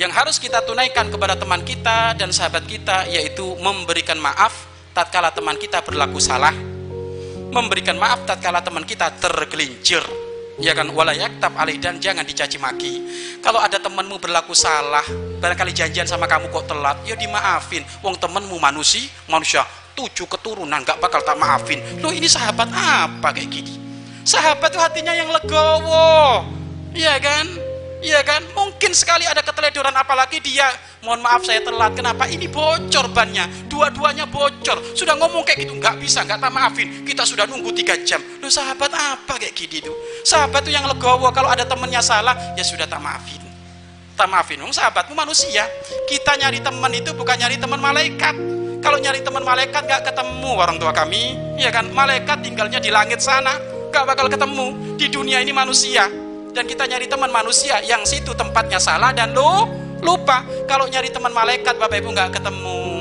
yang harus kita tunaikan kepada teman kita dan sahabat kita yaitu memberikan maaf tatkala teman kita berlaku salah. Memberikan maaf tatkala teman kita tergelincir. Ya kan? Walayaktab alih dan jangan dicaci maki. Kalau ada temanmu berlaku salah barangkali janjian sama kamu kok telat ya dimaafin. Wong temanmu manusia manusia tujuh keturunan gak bakal tak maafin. Lo ini sahabat apa kayak gini? Sahabat tuh hatinya yang legowo. Iya kan iya kan? Mungkin sekali ada keteledoran apalagi dia mohon maaf saya telat kenapa ini bocor bannya? Dua-duanya bocor. Sudah ngomong kayak gitu nggak bisa nggak tak maafin. Kita sudah nunggu tiga jam. Lu sahabat apa kayak gini tuh sahabat tuh yang legowo kalau ada temennya salah ya sudah tak maafin. Tak maafin dong sahabatmu manusia. Kita nyari teman itu bukan nyari teman malaikat. Kalau nyari teman malaikat nggak ketemu orang tua kami. Ya kan? Malaikat tinggalnya di langit sana. Nggak bakal ketemu. Di dunia ini manusia dan kita nyari teman manusia yang situ tempatnya salah dan lo lupa. Kalau nyari teman malaikat bapak ibu nggak ketemu